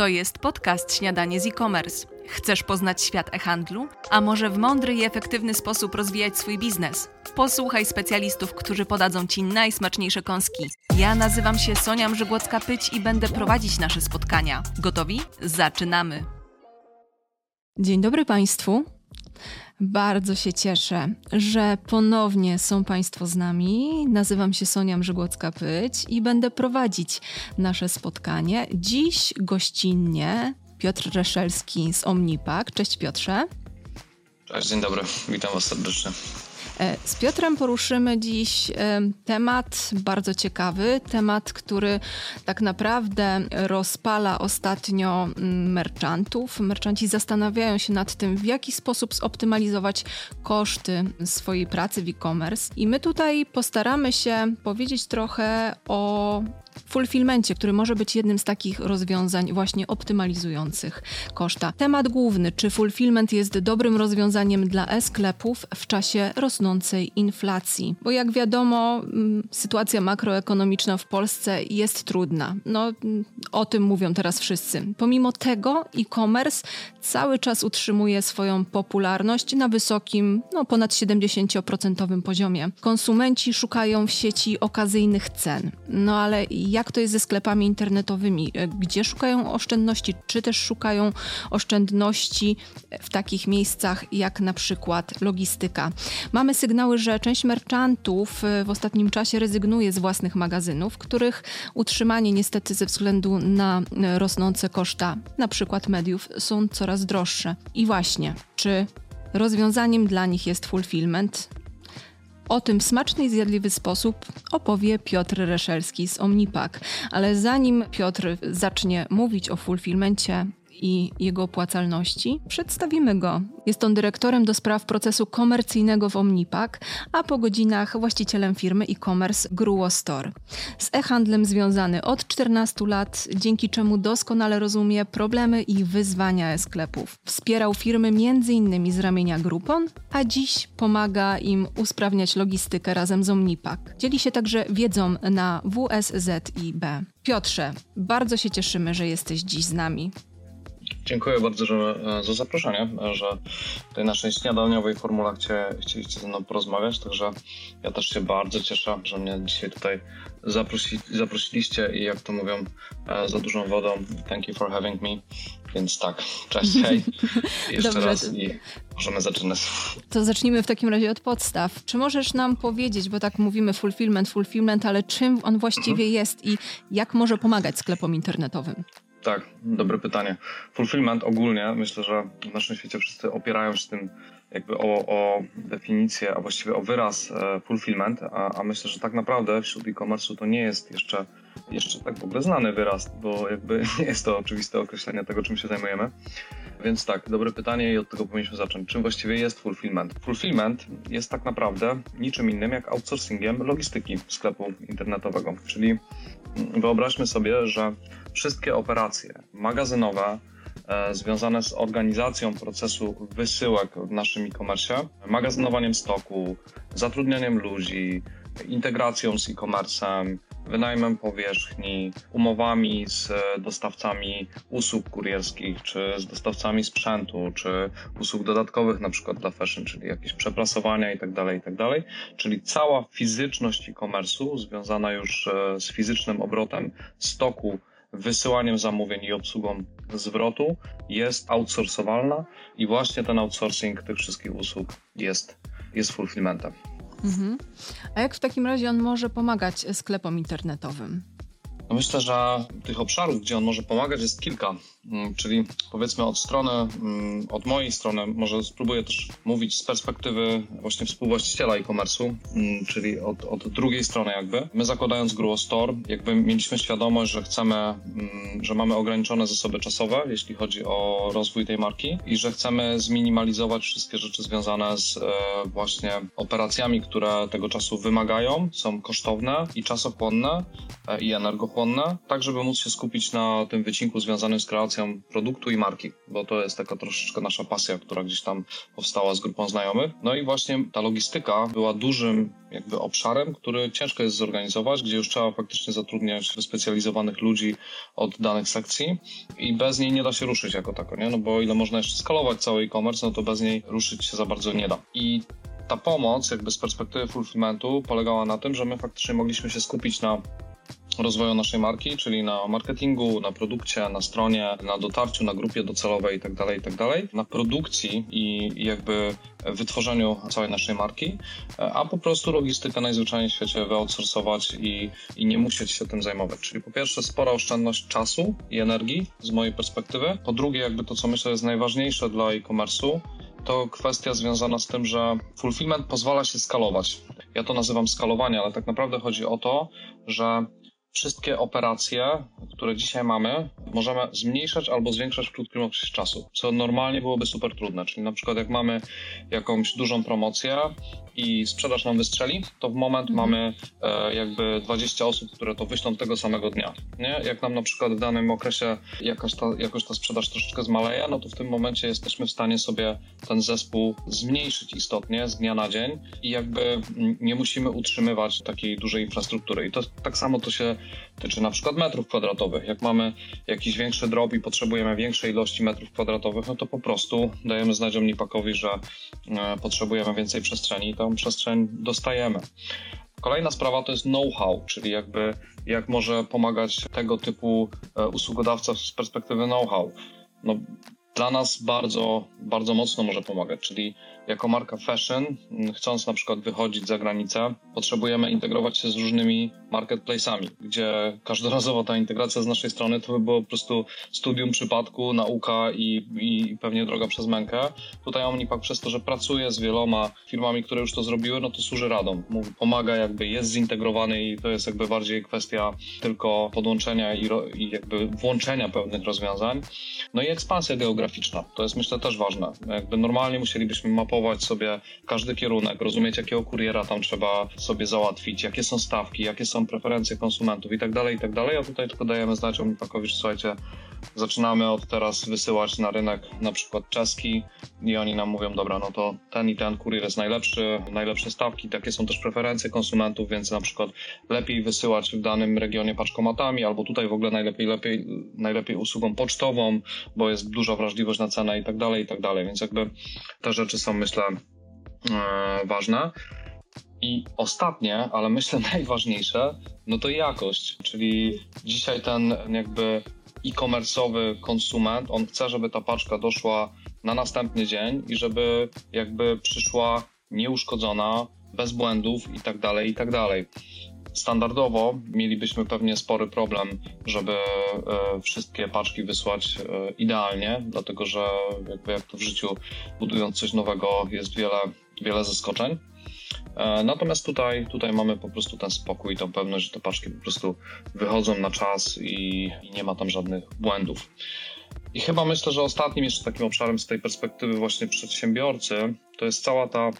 To jest podcast Śniadanie z e-commerce. Chcesz poznać świat e-handlu? A może w mądry i efektywny sposób rozwijać swój biznes? Posłuchaj specjalistów, którzy podadzą Ci najsmaczniejsze kąski. Ja nazywam się Sonia Mrzygłocka-Pyć i będę prowadzić nasze spotkania. Gotowi? Zaczynamy! Dzień dobry Państwu. Bardzo się cieszę, że ponownie są Państwo z nami. Nazywam się Sonia Mrzygłocka-Pyć i będę prowadzić nasze spotkanie. Dziś gościnnie Piotr Reszelski z Omnipak. Cześć Piotrze. Cześć, dzień dobry. Witam Was serdecznie. E, z Piotrem poruszymy dziś e, temat bardzo ciekawy, temat, który tak naprawdę rozpala ostatnio mm, merchantów. Merchanci zastanawiają się nad tym, w jaki sposób zoptymalizować koszty swojej pracy w e-commerce. I my tutaj postaramy się powiedzieć trochę o fulfillmencie, który może być jednym z takich rozwiązań właśnie optymalizujących koszta. Temat główny, czy fulfillment jest dobrym rozwiązaniem dla e-sklepów w czasie rosnącej inflacji? Bo jak wiadomo, mm, sytuacja makroekonomiczna w Polsce jest trudna. No, mm, o tym mówią teraz wszyscy. Pomimo tego e-commerce cały czas utrzymuje swoją popularność na wysokim, no ponad 70% poziomie. Konsumenci szukają w sieci okazyjnych cen. No ale jak to jest ze sklepami internetowymi? E, gdzie szukają oszczędności? Czy też szukają oszczędności w takich miejscach jak na przykład logistyka? Mamy sygnały, że część merchantów e, w ostatnim czasie rezygnuje z własnych magazynów, których utrzymanie niestety ze względu na e, rosnące koszta, na przykład mediów, są coraz droższe. I właśnie, czy rozwiązaniem dla nich jest fulfillment? O tym w smaczny i zjadliwy sposób opowie Piotr Reszelski z Omnipak. Ale zanim Piotr zacznie mówić o fulfillmencie, i jego opłacalności, przedstawimy go. Jest on dyrektorem do spraw procesu komercyjnego w Omnipak, a po godzinach właścicielem firmy e-commerce Gruo Store. Z e-handlem związany od 14 lat, dzięki czemu doskonale rozumie problemy i wyzwania e-sklepów. Wspierał firmy m.in. z ramienia Groupon, a dziś pomaga im usprawniać logistykę razem z Omnipak. Dzieli się także wiedzą na WSZIB. Piotrze, bardzo się cieszymy, że jesteś dziś z nami. Dziękuję bardzo że, e, za zaproszenie, że w tej naszej śniadaniowej formule chcie, chcieliście ze mną porozmawiać, także ja też się bardzo cieszę, że mnie dzisiaj tutaj zaprosi, zaprosiliście i jak to mówią, e, za dużą wodą. Thank you for having me. Więc tak, cześć, hej. Jeszcze Dobrze. raz i możemy zaczynać. To zacznijmy w takim razie od podstaw. Czy możesz nam powiedzieć, bo tak mówimy fulfillment, fulfillment, ale czym on właściwie mhm. jest i jak może pomagać sklepom internetowym? Tak, dobre pytanie. Fulfillment ogólnie, myślę, że w naszym świecie wszyscy opierają się tym jakby o, o definicję, a właściwie o wyraz e, fulfillment, a, a myślę, że tak naprawdę wśród e-commerce'u to nie jest jeszcze, jeszcze tak w ogóle znany wyraz, bo jakby nie jest to oczywiste określenie tego, czym się zajmujemy. Więc tak, dobre pytanie i od tego powinniśmy zacząć. Czym właściwie jest fulfillment? Fulfillment jest tak naprawdę niczym innym jak outsourcingiem logistyki sklepu internetowego. Czyli wyobraźmy sobie, że wszystkie operacje magazynowe e, związane z organizacją procesu wysyłek w naszym e-commerce, magazynowaniem stoku, zatrudnianiem ludzi, integracją z e-commerce'em, wynajmem powierzchni, umowami z dostawcami usług kurierskich, czy z dostawcami sprzętu, czy usług dodatkowych na przykład dla fashion, czyli jakieś przeprasowania itd., tak itd. Tak czyli cała fizyczność e-commerce'u związana już e, z fizycznym obrotem stoku, wysyłaniem zamówień i obsługą zwrotu jest outsourcowalna i właśnie ten outsourcing tych wszystkich usług jest, jest fulfillmentem. Mhm. A jak w takim razie on może pomagać sklepom internetowym? No myślę, że tych obszarów, gdzie on może pomagać, jest kilka. Mm, czyli powiedzmy od strony, mm, od mojej strony, może spróbuję też mówić z perspektywy właśnie współwłaściciela e-commerce'u, mm, czyli od, od drugiej strony jakby. My zakładając Gruo Store, jakby mieliśmy świadomość, że chcemy, że mamy ograniczone zasoby czasowe, jeśli chodzi o rozwój tej marki i że chcemy zminimalizować wszystkie rzeczy związane z e, właśnie operacjami, które tego czasu wymagają, są kosztowne i czasochłonne e, i energochłonne tak żeby móc się skupić na tym wycinku związanym z kreacją produktu i marki, bo to jest taka troszeczkę nasza pasja, która gdzieś tam powstała z grupą znajomych. No i właśnie ta logistyka była dużym jakby obszarem, który ciężko jest zorganizować, gdzie już trzeba faktycznie zatrudniać wyspecjalizowanych ludzi od danych sekcji i bez niej nie da się ruszyć jako tako, nie? No bo ile można jeszcze skalować cały e-commerce, no to bez niej ruszyć się za bardzo nie da. I ta pomoc jakby z perspektywy fulfillmentu polegała na tym, że my faktycznie mogliśmy się skupić na rozwoju naszej marki, czyli na marketingu, na produkcie, na stronie, na dotarciu, na grupie docelowej itd., tak itd., tak na produkcji i jakby wytworzeniu całej naszej marki, a po prostu logistykę najzwyczajniej w świecie wyoutsourcować i, i nie musieć się tym zajmować. Czyli po pierwsze spora oszczędność czasu i energii z mojej perspektywy. Po drugie jakby to, co myślę jest najważniejsze dla e-commerce'u, to kwestia związana z tym, że fulfillment pozwala się skalować. Ja to nazywam skalowanie, ale tak naprawdę chodzi o to, że wszystkie operacje, które dzisiaj mamy, możemy zmniejszać albo zwiększać w krótkim okresie czasu, co normalnie byłoby super trudne. Czyli na przykład jak mamy jakąś dużą promocję i sprzedaż nam wystrzeli, to w moment mhm. mamy e, jakby 20 osób, które to wyślą tego samego dnia. Nie? Jak nam na przykład w danym okresie jakoś ta, jakoś ta sprzedaż troszeczkę zmaleje, no to w tym momencie jesteśmy w stanie sobie ten zespół zmniejszyć istotnie z dnia na dzień i jakby nie musimy utrzymywać takiej dużej infrastruktury. I to tak samo to się tyczy na przykład metrów kwadratowych. Jak mamy jakiś większy drop i potrzebujemy większej ilości metrów kwadratowych, no to po prostu dajemy znać Omnipakowi, że e, potrzebujemy więcej przestrzeni i tą przestrzeń dostajemy. Kolejna sprawa to jest know-how, czyli jakby jak może pomagać tego typu e, usługodawca z perspektywy know-how. No, dla nas bardzo, bardzo mocno może pomagać, czyli jako marka fashion, chcąc na przykład wychodzić za granicę, potrzebujemy integrować się z różnymi marketplace'ami, gdzie każdorazowo ta integracja z naszej strony to by było po prostu studium przypadku, nauka i, i pewnie droga przez mękę. Tutaj Omnipack przez to, że pracuje z wieloma firmami, które już to zrobiły, no to służy radą. Pomaga jakby, jest zintegrowany i to jest jakby bardziej kwestia tylko podłączenia i, i jakby włączenia pewnych rozwiązań. No i ekspansja geograficzna, to jest myślę też ważne. Jakby normalnie musielibyśmy mapować sobie każdy kierunek, rozumieć jakiego kuriera tam trzeba sobie załatwić, jakie są stawki, jakie są preferencje konsumentów i tak dalej, i tak dalej. A tutaj tylko dajemy znać Omnipakowi, że słuchajcie, zaczynamy od teraz wysyłać na rynek na przykład czeski i oni nam mówią, dobra, no to ten i ten kurier jest najlepszy, najlepsze stawki, takie są też preferencje konsumentów, więc na przykład lepiej wysyłać w danym regionie paczkomatami, albo tutaj w ogóle najlepiej, lepiej, najlepiej usługą pocztową, bo jest duża wrażliwość na cenę i tak dalej, i tak dalej, więc jakby te rzeczy są myślę e, ważne. I ostatnie, ale myślę najważniejsze, no to jakość, czyli dzisiaj ten jakby e-commerce'owy konsument, on chce, żeby ta paczka doszła na następny dzień i żeby jakby przyszła nieuszkodzona, bez błędów i tak dalej, i tak dalej. Standardowo mielibyśmy pewnie spory problem, żeby e, wszystkie paczki wysłać e, idealnie, dlatego że jakby jak to w życiu budując coś nowego jest wiele, wiele zaskoczeń. E, natomiast tutaj, tutaj mamy po prostu ten spokój, tą pewność, że te paczki po prostu wychodzą na czas i, nie ma tam żadnych błędów. I chyba myślę, że ostatnim jeszcze takim obszarem z tej perspektywy właśnie przedsiębiorcy to jest cała ta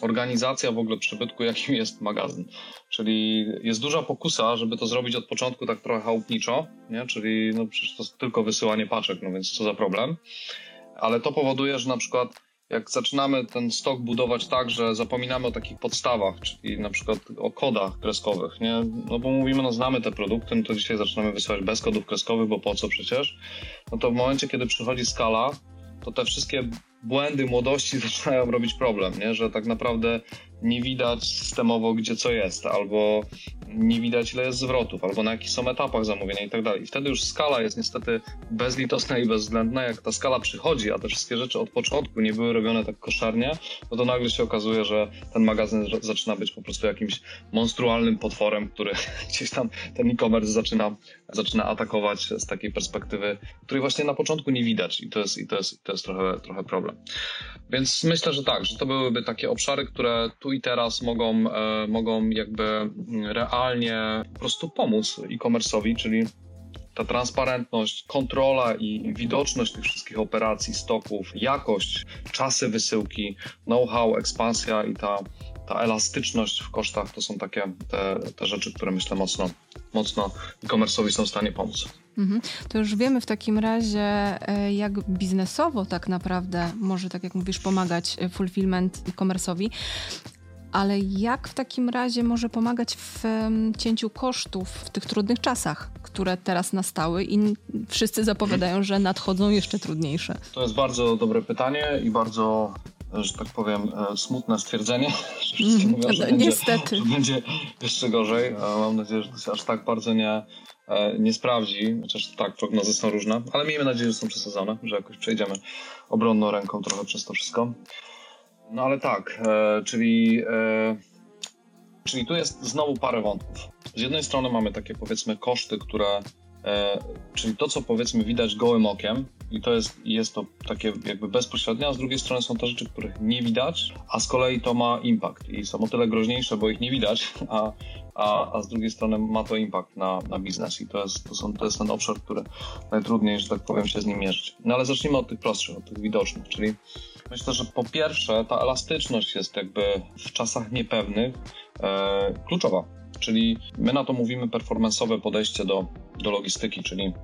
organizacja w ogóle przybytku, jakim jest magazyn. Czyli jest duża pokusa, żeby to zrobić od początku tak trochę chałupniczo, nie? czyli no przecież to tylko wysyłanie paczek, no więc co za problem. Ale to powoduje, że na przykład jak zaczynamy ten stok budować tak, że zapominamy o takich podstawach, czyli na przykład o kodach kreskowych, nie? No bo mówimy, no znamy te produkty, no to dzisiaj zaczynamy wysyłać bez kodów kreskowych, bo po co przecież? No to w momencie, kiedy przychodzi skala, to te wszystkie błędy młodości zaczynają robić problem, nie? że tak naprawdę nie widać systemowo, gdzie co jest, albo nie widać, ile jest zwrotów, albo na jakich są etapach zamówienia i tak dalej. I wtedy już skala jest niestety bezlitosna i bezwzględna. Jak ta skala przychodzi, a te wszystkie rzeczy od początku nie były robione tak koszarnie, no to nagle się okazuje, że ten magazyn zaczyna być po prostu jakimś monstrualnym potworem, który gdzieś tam ten e-commerce zaczyna, zaczyna atakować z takiej perspektywy, której właśnie na początku nie widać i to jest, i to jest, to jest trochę, trochę problem. Więc myślę, że tak, że to byłyby takie obszary, które tu i teraz mogą, e, mogą jakby realnie po prostu pomóc e-commerce'owi, czyli ta transparentność, kontrola i widoczność tych wszystkich operacji, stoków, jakość, czasy wysyłki, know-how, ekspansja i ta, ta elastyczność w kosztach to są takie te, te rzeczy, które myślę mocno mocno e-commerce'owi są w stanie pomóc. Mhm. To już wiemy w takim razie, e, jak biznesowo tak naprawdę może, tak jak mówisz, pomagać e, fulfillment e-commerce'owi. Ale jak w takim razie może pomagać w cięciu kosztów w tych trudnych czasach, które teraz nastały i wszyscy zapowiadają, że nadchodzą jeszcze trudniejsze? To jest bardzo dobre pytanie i bardzo że tak powiem, e, smutne stwierdzenie, wszyscy mm, mówią, że, Niestety. Będzie, że będzie jeszcze gorzej. Mam nadzieję, że to się aż tak bardzo nie, e, nie sprawdzi, chociaż tak, prognozy są różne, ale miejmy nadzieję, że są przesadzone, że jakoś przejdziemy obronną ręką trochę przez to wszystko. No ale tak, e, czyli, e, czyli tu jest znowu parę wątków. Z jednej strony mamy takie powiedzmy koszty, które, e, czyli to, co powiedzmy widać gołym okiem, i to jest, jest to takie jakby bezpośrednie, a z drugiej strony są to rzeczy, których nie widać, a z kolei to ma impact i są o tyle groźniejsze, bo ich nie widać, a, a, a z drugiej strony ma to impact na, na biznes i to jest, to, są, to jest ten obszar, który najtrudniej, że tak powiem, się z nim mierzyć. No ale zacznijmy od tych prostszych, od tych widocznych, czyli myślę, że po pierwsze ta elastyczność jest jakby w czasach niepewnych e, kluczowa, czyli my na to mówimy performance'owe podejście do, do logistyki, czyli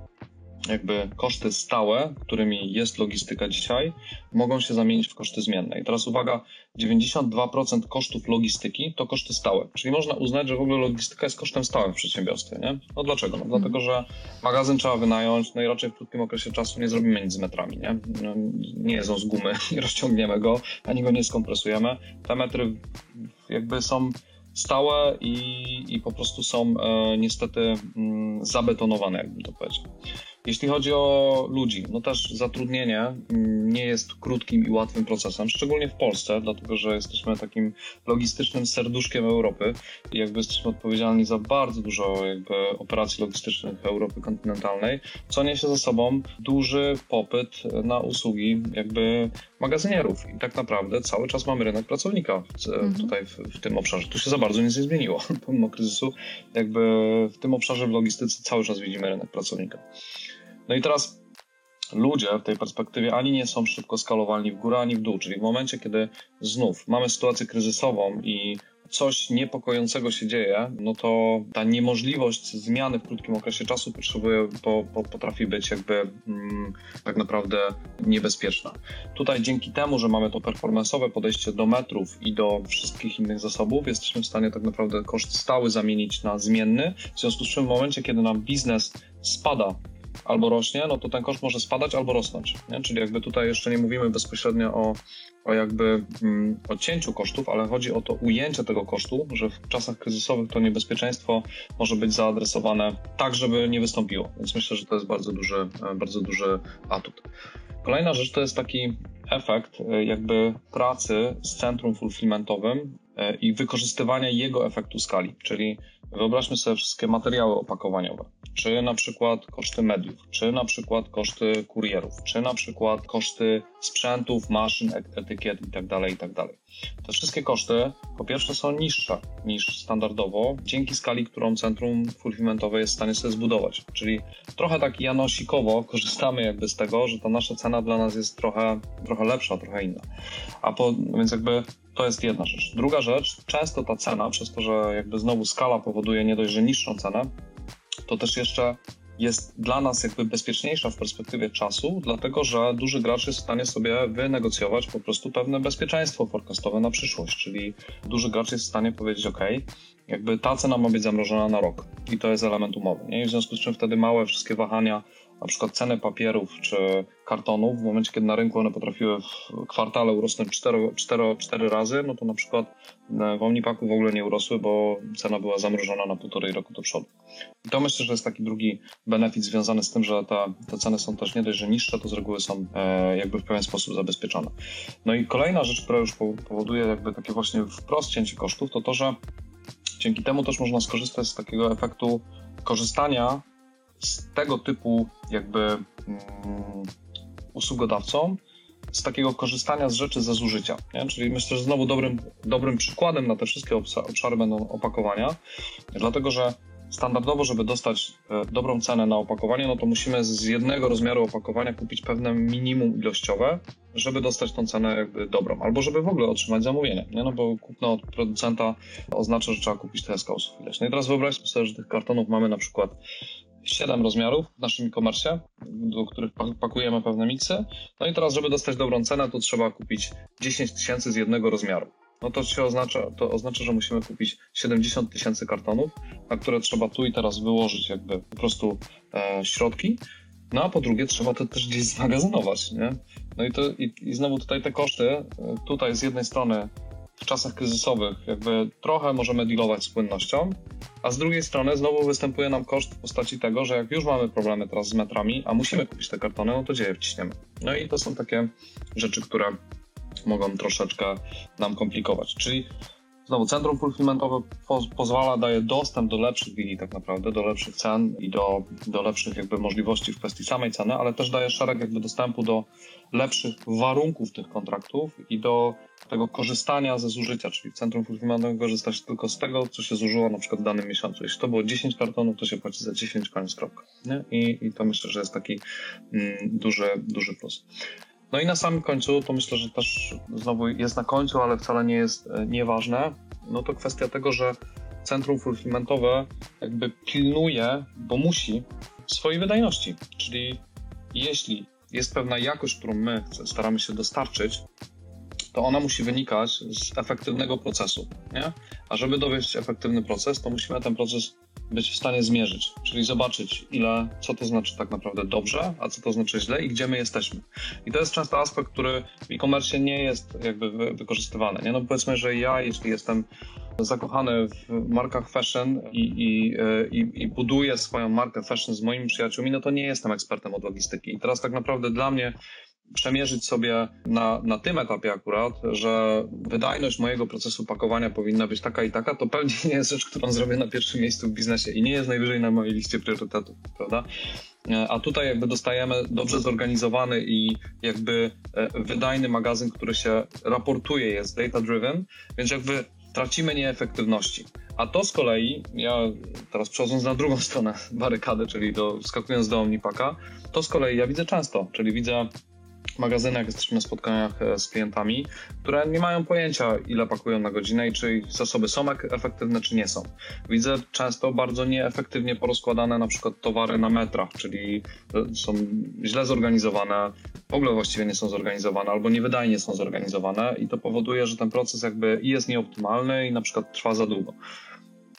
jakby koszty stałe, którymi jest logistyka dzisiaj, mogą się zamienić w koszty zmienne. I teraz uwaga, 92% kosztów logistyki to koszty stałe. Czyli można uznać, że w ogóle logistyka jest kosztem stałym w przedsiębiorstwie. Nie? No dlaczego? No, dlatego, że magazyn trzeba wynająć, no i raczej w krótkim okresie czasu nie zrobimy nic z metrami. Nie, no, nie z gumy, nie rozciągniemy go, ani go nie skompresujemy. Te metry jakby są stałe i, i po prostu są e, niestety mm, zabetonowane, jakbym to powiedział. Jeśli chodzi o ludzi, no też zatrudnienie mm, nie jest krótkim i łatwym procesem, szczególnie w Polsce, dlatego że jesteśmy takim logistycznym serduszkiem Europy i jakby jesteśmy odpowiedzialni za bardzo dużo jakby operacji logistycznych Europy kontynentalnej, co niesie ze sobą duży popyt na usługi jakby magazynierów i tak naprawdę cały czas mamy rynek pracownika mhm. tutaj w, w, tym obszarze. Tu się za bardzo nic nie zmieniło. Pomimo kryzysu jakby w tym obszarze w logistyce cały czas widzimy rynek pracownika. No i teraz ludzie w tej perspektywie ani nie są szybko skalowalni w górę, ani w dół, czyli w momencie, kiedy znów mamy sytuację kryzysową i coś niepokojącego się dzieje, no to ta niemożliwość zmiany w krótkim okresie czasu potrzebuje, po, po, potrafi być jakby mm, tak naprawdę niebezpieczna. Tutaj dzięki temu, że mamy to performance'owe podejście do metrów i do wszystkich innych zasobów, jesteśmy w stanie tak naprawdę koszt stały zamienić na zmienny, w związku z czym w momencie, kiedy nam biznes spada albo rośnie, no to ten koszt może spadać albo rosnąć. Nie? Czyli jakby tutaj jeszcze nie mówimy bezpośrednio o, o jakby mm, odcięciu kosztów, ale chodzi o to ujęcie tego kosztu, że w czasach kryzysowych to niebezpieczeństwo może być zaadresowane tak, żeby nie wystąpiło. Więc myślę, że to jest bardzo duży, e, bardzo duży atut. Kolejna rzecz to jest taki efekt e, jakby pracy z centrum fulfillmentowym i wykorzystywania jego efektu skali, czyli Wyobraźmy sobie wszystkie materiały opakowaniowe, czy na przykład koszty mediów, czy na przykład koszty kurierów, czy na przykład koszty sprzętów, maszyn, etykiet itd., tak itd. Tak Te wszystkie koszty po pierwsze są niższe niż standardowo dzięki skali, którą centrum fulfillmentowe jest w stanie sobie zbudować. Czyli trochę tak janosikowo korzystamy jakby z tego, że ta nasza cena dla nas jest trochę, trochę lepsza, trochę inna. A po, więc jakby to jest jedna rzecz. Druga rzecz, często ta cena, przez to, że jakby znowu skala powoduje nie dość, że niższą cenę, to też jeszcze jest dla nas jakby bezpieczniejsza w perspektywie czasu, dlatego że duży gracz jest w stanie sobie wynegocjować po prostu pewne bezpieczeństwo forecastowe na przyszłość, czyli duży gracz jest w stanie powiedzieć, OK, jakby ta cena ma być zamrożona na rok i to jest element umowy. Nie? I w związku z czym wtedy małe wszystkie wahania na przykład ceny papierów czy kartonów, w momencie kiedy na rynku one potrafiły w kwartale urosnąć 4, 4, 4 razy, no to na przykład e, w Omnipaku w ogóle nie urosły, bo cena była zamrożona na półtorej roku do przodu. I to myślę, że jest taki drugi benefit związany z tym, że ta, te ceny są też nie dość, że niższe, to z reguły są e, jakby w pewien sposób zabezpieczone. No i kolejna rzecz, która już powoduje jakby takie właśnie wprost cięcie kosztów, to to, że dzięki temu też można skorzystać z takiego efektu korzystania z tego typu jakby mm, usługodawcą, z takiego korzystania z rzeczy ze zużycia. Nie? Czyli myślę, że znowu dobrym, dobrym przykładem na te wszystkie obszary będą opakowania, dlatego że standardowo, żeby dostać e, dobrą cenę na opakowanie, no to musimy z jednego rozmiaru opakowania kupić pewne minimum ilościowe, żeby dostać tą cenę jakby dobrą, albo żeby w ogóle otrzymać zamówienie, nie? no bo kupno od producenta oznacza, że trzeba kupić te skausów ileś. No i teraz wyobraźmy sobie, że tych kartonów mamy na przykład 7 rozmiarów w naszym e-commerce, do których pakujemy pewne miksy. No i teraz, żeby dostać dobrą cenę, to trzeba kupić 10 tysięcy z jednego rozmiaru no to się oznacza, to oznacza, że musimy kupić 70 tysięcy kartonów, na które trzeba tu i teraz wyłożyć jakby po prostu e, środki. No a po drugie trzeba to też gdzieś zmagazynować, nie? No i, to, i, i znowu tutaj te koszty, e, tutaj z jednej strony w czasach kryzysowych jakby trochę możemy dealować z płynnością, a z drugiej strony znowu występuje nam koszt w postaci tego, że jak już mamy problemy teraz z metrami, a musimy kupić te kartony, no to gdzie je wciśniemy? No i to są takie rzeczy, które mogą troszeczkę nam komplikować. Czyli znowu centrum fulfillmentowe po, pozwala, daje dostęp do lepszych linii tak naprawdę, do lepszych cen i do, do lepszych jakby możliwości w kwestii samej ceny, ale też daje szereg jakby dostępu do lepszych warunków tych kontraktów i do tego korzystania ze zużycia, czyli w centrum fulfillmentowym korzysta się tylko z tego, co się zużyło na przykład w danym miesiącu. Jeśli to było 10 kartonów, to się płaci za 10 koniec kropka. I, I to myślę, że jest taki mm, duży, duży plus. No i na samym końcu, to myślę, że też znowu jest na końcu, ale wcale nie jest e, nieważne, no to kwestia tego, że centrum fulfillmentowe jakby pilnuje, bo musi, swojej wydajności. Czyli jeśli jest pewna jakość, którą my staramy się dostarczyć, to ona musi wynikać z efektywnego procesu. Nie? A żeby dowieść efektywny proces, to musimy ten proces być w stanie zmierzyć, czyli zobaczyć, ile, co to znaczy tak naprawdę dobrze, a co to znaczy źle i gdzie my jesteśmy. I to jest często aspekt, który w e-commerce nie jest jakby wykorzystywany. Nie? No powiedzmy, że ja, jeśli jestem zakochany w markach fashion i, i, i, i buduję swoją markę fashion z moimi przyjaciółmi, no to nie jestem ekspertem od logistyki. I teraz tak naprawdę dla mnie przemierzyć sobie na, na tym etapie akurat, że wydajność mojego procesu pakowania powinna być taka i taka, to pewnie nie jest rzecz, którą zrobię na pierwszym miejscu w biznesie i nie jest najwyżej na mojej liście priorytetów, prawda? A tutaj jakby dostajemy dobrze zorganizowany i jakby e, wydajny magazyn, który się raportuje, jest data driven, więc jakby tracimy nieefektywności. A to z kolei, ja teraz przechodząc na drugą stronę barykady, czyli do, skakując do Omnipaka, to z kolei ja widzę często, czyli widzę magazynach, jesteśmy na spotkaniach e, z klientami, które nie mają pojęcia, ile pakują na godzinę i czy ich zasoby są efektywne, czy nie są. Widzę często bardzo nieefektywnie porozkładane na przykład towary na metrach, czyli e, są źle zorganizowane, w ogóle właściwie nie są zorganizowane albo niewydajnie są zorganizowane i to powoduje, że ten proces jakby jest nieoptymalny i na przykład trwa za długo.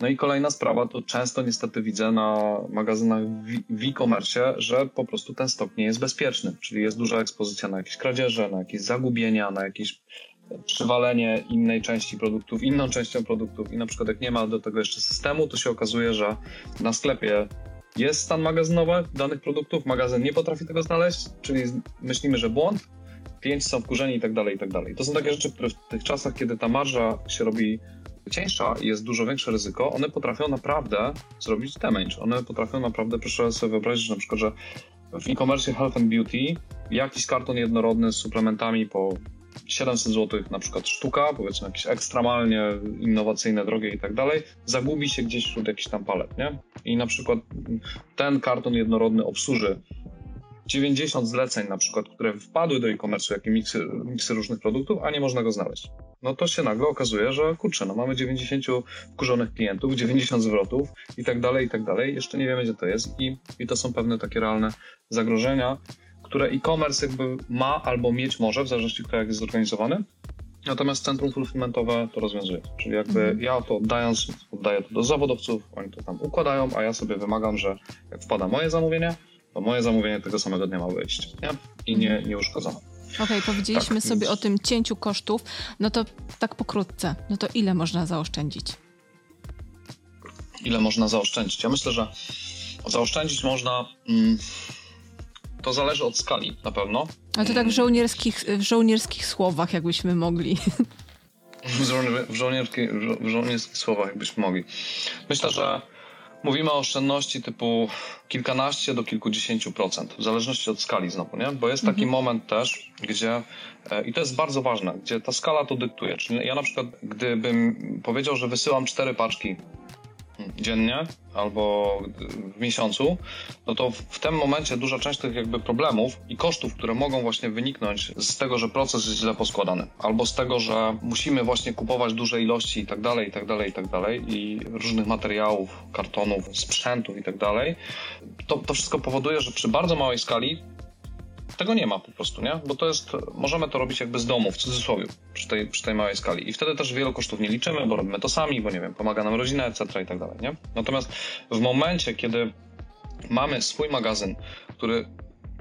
No i kolejna sprawa, to często niestety widzę na magazynach w e-commerce, że po prostu ten stok nie jest bezpieczny, czyli jest duża ekspozycja na jakieś kradzieże, na jakieś zagubienia, na jakieś przywalenie innej części produktów inną częścią produktów i na przykład jak nie ma do tego jeszcze systemu, to się okazuje, że na sklepie jest stan magazynowy danych produktów, magazyn nie potrafi tego znaleźć, czyli myślimy, że błąd, klienci są wkurzeni i tak dalej, i tak dalej. To są takie rzeczy, które w tych czasach, kiedy ta marża się robi cieńsza i jest dużo większe ryzyko, one potrafią naprawdę zrobić damage. One potrafią naprawdę, proszę sobie wyobrazić na przykład, że w e-commerce Health and Beauty jakiś karton jednorodny z suplementami po 700 zł na przykład sztuka, powiedzmy jakieś ekstremalnie innowacyjne, drogie i tak dalej, zagubi się gdzieś wśród jakichś tam palet, nie? I na przykład ten karton jednorodny obsłuży 90 zleceń na przykład, które wpadły do e-commerce, jakie miksy, miksy różnych produktów, a nie można go znaleźć. No to się nagle okazuje, że kurczę, no mamy 90 wkurzonych klientów, 90 zwrotów i tak dalej, i tak dalej. Jeszcze nie wiemy, gdzie to jest i, i to są pewne takie realne zagrożenia, które e-commerce jakby ma albo mieć może, w zależności kto jak jest zorganizowany. Natomiast centrum fulfillmentowe to rozwiązuje. Czyli jakby mhm. ja to oddając, oddaję to do zawodowców, oni to tam układają, a ja sobie wymagam, że jak wpada moje zamówienie, to moje zamówienie tego samego dnia ma wyjść nie? i nie, mhm. nie uszkodzone. Okej, okay, powiedzieliśmy tak, sobie więc... o tym cięciu kosztów, no to tak pokrótce, no to ile można zaoszczędzić? Ile można zaoszczędzić? Ja myślę, że zaoszczędzić można... Mm, to zależy od skali na pewno. A to tak w żołnierskich, w żołnierskich słowach, jakbyśmy mogli. W, żołnier, w, żołnierskich, w żołnierskich słowach, jakbyśmy mogli. Myślę, że Mówimy o oszczędności typu kilkanaście do kilkudziesięciu procent, w zależności od skali znowu, nie? Bo jest taki mhm. moment też, gdzie, e, i to jest bardzo ważne, gdzie ta skala to dyktuje. Czyli ja na przykład, gdybym powiedział, że wysyłam cztery paczki dziennie albo w miesiącu, no to w tym momencie duża część tych jakby problemów i kosztów, które mogą właśnie wyniknąć z tego, że proces jest źle poskładany, albo z tego, że musimy właśnie kupować duże ilości i tak dalej, i tak dalej, i tak dalej, i różnych materiałów, kartonów, sprzętów i tak dalej, to, to wszystko powoduje, że przy bardzo małej skali tego nie ma po prostu, nie? Bo to jest, możemy to robić jakby z domu, w cudzysłowie, przy tej, przy tej małej skali. I wtedy też wielu kosztów nie liczymy, bo robimy to sami, bo nie wiem, pomaga nam rodzina, etc. i tak dalej, nie? Natomiast w momencie, kiedy mamy swój magazyn, który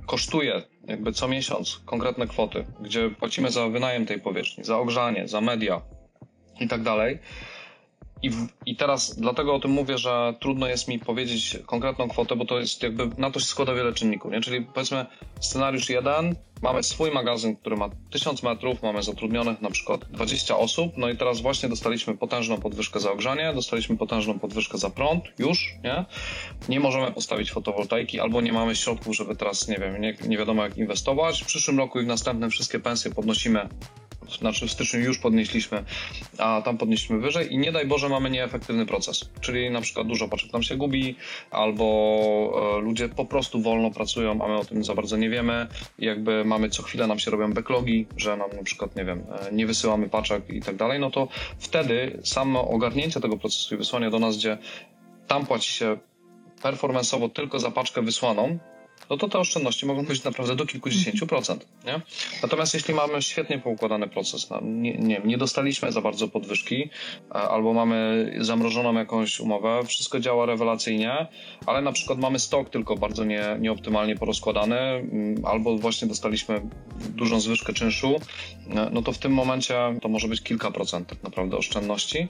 kosztuje jakby co miesiąc konkretne kwoty, gdzie płacimy za wynajem tej powierzchni, za ogrzanie, za media i tak dalej, i, I teraz dlatego o tym mówię, że trudno jest mi powiedzieć konkretną kwotę, bo to jest jakby na to się składa wiele czynników. Nie? Czyli powiedzmy scenariusz jeden, mamy swój magazyn, który ma 1000 metrów, mamy zatrudnionych na przykład 20 osób, no i teraz właśnie dostaliśmy potężną podwyżkę za ogrzanie, dostaliśmy potężną podwyżkę za prąd, już, nie? Nie możemy postawić fotowoltaiki, albo nie mamy środków, żeby teraz, nie wiem, nie, nie wiadomo jak inwestować. W przyszłym roku i w następnym wszystkie pensje podnosimy znaczy w styczniu już podnieśliśmy, a tam podnieśliśmy wyżej i nie daj Boże mamy nieefektywny proces, czyli na przykład dużo paczek nam się gubi, albo e, ludzie po prostu wolno pracują, a my o tym za bardzo nie wiemy, jakby mamy co chwilę nam się robią backlogi, że nam na przykład, nie wiem, e, nie wysyłamy paczek i tak dalej, no to wtedy samo ogarnięcie tego procesu i wysłanie do nas, gdzie tam płaci się performanceowo tylko za paczkę wysłaną, no to te oszczędności mogą być naprawdę do kilkudziesięciu procent. Nie? Natomiast jeśli mamy świetnie poukładany proces, no, nie, nie, nie dostaliśmy za bardzo podwyżki, e, albo mamy zamrożoną jakąś umowę, wszystko działa rewelacyjnie, ale na przykład mamy stok tylko bardzo nie, nieoptymalnie porozkładany, mm, albo właśnie dostaliśmy dużą zwyżkę czynszu, e, no to w tym momencie to może być kilka procent tak naprawdę oszczędności.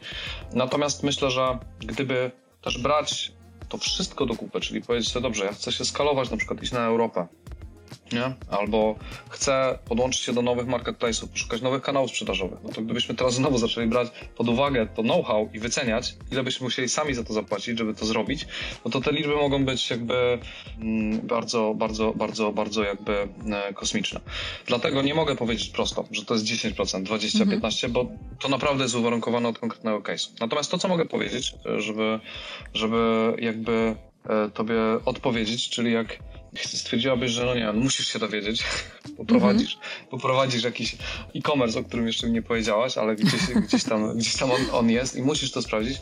Natomiast myślę, że gdyby też brać to wszystko do kupy, czyli powiedzieć sobie, dobrze, ja chcę się skalować, na przykład iść na Europę, nie? Albo chcę podłączyć się do nowych marketplace'ów, poszukać nowych kanałów sprzedażowych. No to gdybyśmy teraz znowu zaczęli brać pod uwagę to know-how i wyceniać, ile byśmy musieli sami za to zapłacić, żeby to zrobić, no to te liczby mogą być jakby mm, bardzo, bardzo, bardzo, bardzo jakby e, kosmiczne. Dlatego nie mogę powiedzieć prosto, że to jest 10%, 20, mhm. 15, bo to naprawdę jest uwarunkowane od konkretnego case'u. Natomiast to, co mogę powiedzieć, żeby, żeby jakby e, tobie odpowiedzieć, czyli jak stwierdziłabyś, że no nie, no musisz się dowiedzieć, poprowadzisz, poprowadzisz jakiś e-commerce, o którym jeszcze nie powiedziałaś, ale gdzieś, gdzieś tam, gdzieś tam on, on, jest i musisz to sprawdzić,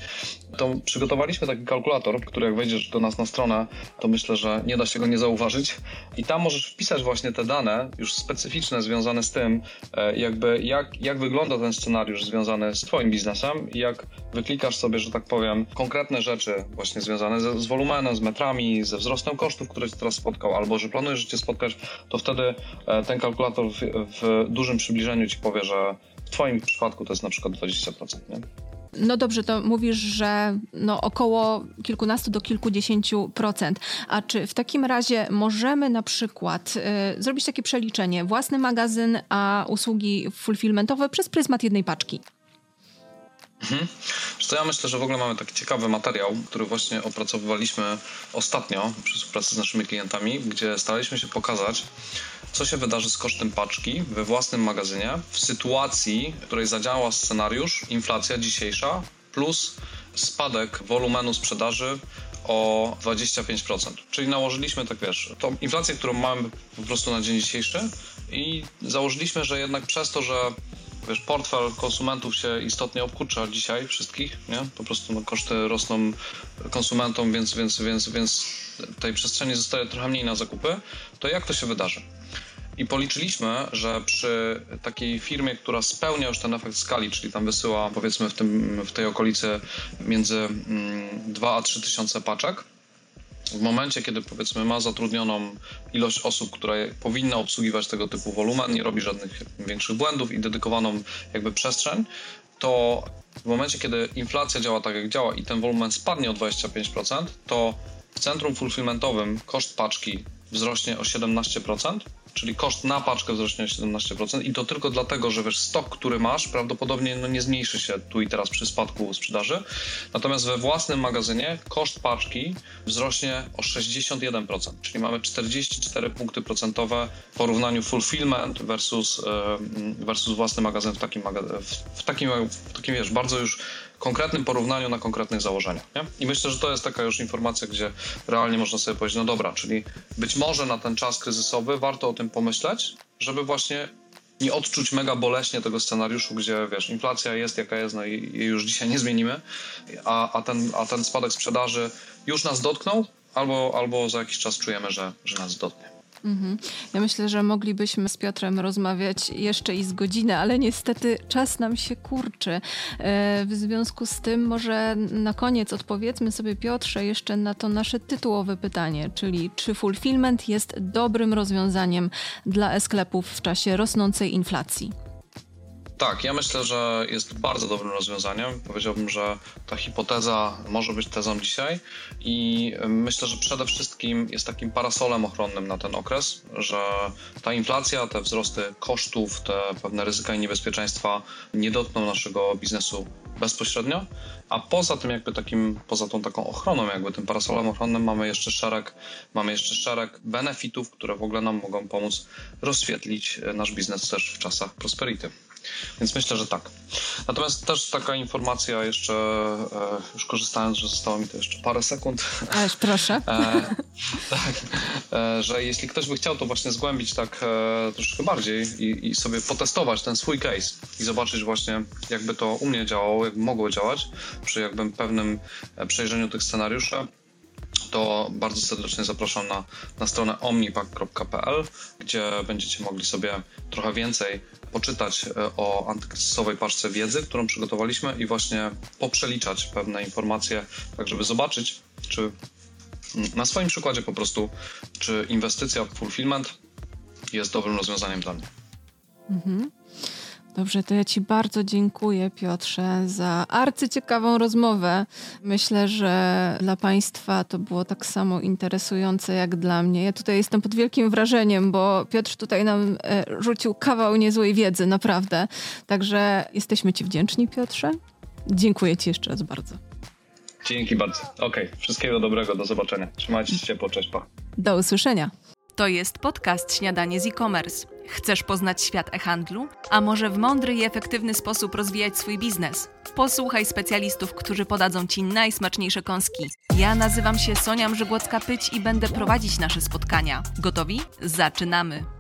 to przygotowaliśmy taki kalkulator, który jak wejdziesz do nas na stronę, to myślę, że nie da się go nie zauważyć. I tam możesz wpisać właśnie te dane już specyficzne związane z tym, e, jakby jak, jak wygląda ten scenariusz związany z twoim biznesem i jak wyklikasz sobie, że tak powiem, konkretne rzeczy właśnie związane z, z wolumenem, z metrami, ze wzrostem kosztów, które cię teraz spotkał, albo że planujesz cię spotkać, to wtedy e, ten kalkulator w, w dużym przybliżeniu ci powie, że w twoim przypadku to jest na przykład 20%, nie? No dobrze, to mówisz, że no około kilkunastu do kilkudziesięciu procent. A czy w takim razie możemy na przykład y, zrobić takie przeliczenie, własny magazyn, a usługi fulfillmentowe przez pryzmat jednej paczki? Mhm. To ja myślę, że w ogóle mamy taki ciekawy materiał, który właśnie opracowywaliśmy ostatnio przy współpracy z naszymi klientami, gdzie staraliśmy się pokazać, co się wydarzy z kosztem paczki we własnym magazynie w sytuacji, w której zadziała scenariusz inflacja dzisiejsza plus spadek wolumenu sprzedaży o 25%. Czyli nałożyliśmy, tak wiesz, tą inflację, którą mamy po prostu na dzień dzisiejszy i założyliśmy, że jednak przez to, że wiesz, portfel konsumentów się istotnie obkurcza dzisiaj wszystkich, nie? Po prostu no, koszty rosną konsumentom, więc, więc, więc, więc tej przestrzeni zostaje trochę mniej na zakupy, to jak to się wydarzy? I policzyliśmy, że przy takiej firmie, która spełnia już ten efekt skali, czyli tam wysyła powiedzmy w, tym, w tej okolicy między 2 mm, a 3 tysiące paczek, w momencie, kiedy powiedzmy ma zatrudnioną ilość osób, która powinna obsługiwać tego typu wolumen, nie robi żadnych większych błędów i dedykowaną jakby przestrzeń, to w momencie, kiedy inflacja działa tak jak działa i ten wolumen spadnie o 25%, to w centrum fulfillmentowym koszt paczki wzrośnie o 17%, czyli koszt na paczkę wzrośnie o 17% i to tylko dlatego, że wiesz, stok, który masz prawdopodobnie no, nie zmniejszy się tu i teraz przy spadku sprzedaży. Natomiast we własnym magazynie koszt paczki wzrośnie o 61%, czyli mamy 44 punkty procentowe w porównaniu fulfillment versus, versus własny magazyn w takim, w takim, w takim wiesz, bardzo już konkretnym porównaniu na konkretnych założeniach. Nie? I myślę, że to jest taka już informacja, gdzie realnie można sobie powiedzieć, no dobra, czyli być może na ten czas kryzysowy warto o tym pomyśleć, żeby właśnie nie odczuć mega boleśnie tego scenariuszu, gdzie wiesz, inflacja jest jaka jest, no i już dzisiaj nie zmienimy, a, a, ten, a ten spadek sprzedaży już nas dotknął, albo, albo za jakiś czas czujemy, że, że nas dotknie. Mhm. Ja myślę, że moglibyśmy z Piotrem rozmawiać jeszcze i z godzinę, ale niestety czas nam się kurczy. E, w związku z tym może na koniec odpowiedzmy sobie Piotrze jeszcze na to nasze tytułowe pytanie, czyli czy fulfillment jest dobrym rozwiązaniem dla e-sklepów w czasie rosnącej inflacji? Tak, ja myślę, że jest bardzo dobrym rozwiązaniem. Powiedziałbym, że ta hipoteza może być tezą dzisiaj i myślę, że przede wszystkim jest takim parasolem ochronnym na ten okres, że ta inflacja, te wzrosty kosztów, te pewne ryzyka i niebezpieczeństwa nie dotkną naszego biznesu bezpośrednio, a poza tym jakby takim, poza tą taką ochroną, jakby tym parasolem ochronnym mamy jeszcze szereg, mamy jeszcze szereg benefitów, które w ogóle nam mogą pomóc rozświetlić nasz biznes też w czasach prosperity. Więc myślę, że tak. Natomiast też taka informacja jeszcze, e, już korzystając, że zostało mi to jeszcze parę sekund. Ależ proszę. E, tak, e, że jeśli ktoś by chciał to właśnie zgłębić tak e, troszkę bardziej i, i, sobie potestować ten swój case i zobaczyć właśnie jakby to u mnie działało, jak mogło działać przy jakby pewnym e, przejrzeniu tych scenariuszy, to bardzo serdecznie zapraszam na, na stronę omnipack.pl, gdzie będziecie mogli sobie trochę więcej poczytać e, o antykryzysowej paczce wiedzy, którą przygotowaliśmy i właśnie poprzeliczać pewne informacje, tak żeby zobaczyć, czy na swoim przykładzie po prostu, czy inwestycja w fulfillment jest dobrym rozwiązaniem dla mnie. Mhm. Dobrze, to ja Ci bardzo dziękuję, Piotrze, za arcyciekawą rozmowę. Myślę, że dla Państwa to było tak samo interesujące jak dla mnie. Ja tutaj jestem pod wielkim wrażeniem, bo Piotr tutaj nam e, rzucił kawał niezłej wiedzy, naprawdę. Także jesteśmy Ci wdzięczni, Piotrze. Dziękuję Ci jeszcze raz bardzo. Dzięki bardzo. Okej, okay. wszystkiego dobrego, do zobaczenia. Trzymajcie się ciepło, cześć, pa. Do usłyszenia. To jest podcast Śniadanie z e-commerce. Chcesz poznać świat e-handlu? A może w mądry i efektywny sposób rozwijać swój biznes? Posłuchaj specjalistów, którzy podadzą Ci najsmaczniejsze kąski. Ja nazywam się Sonia Mrzygłocka-Pyć i będę prowadzić nasze spotkania. Gotowi? Zaczynamy!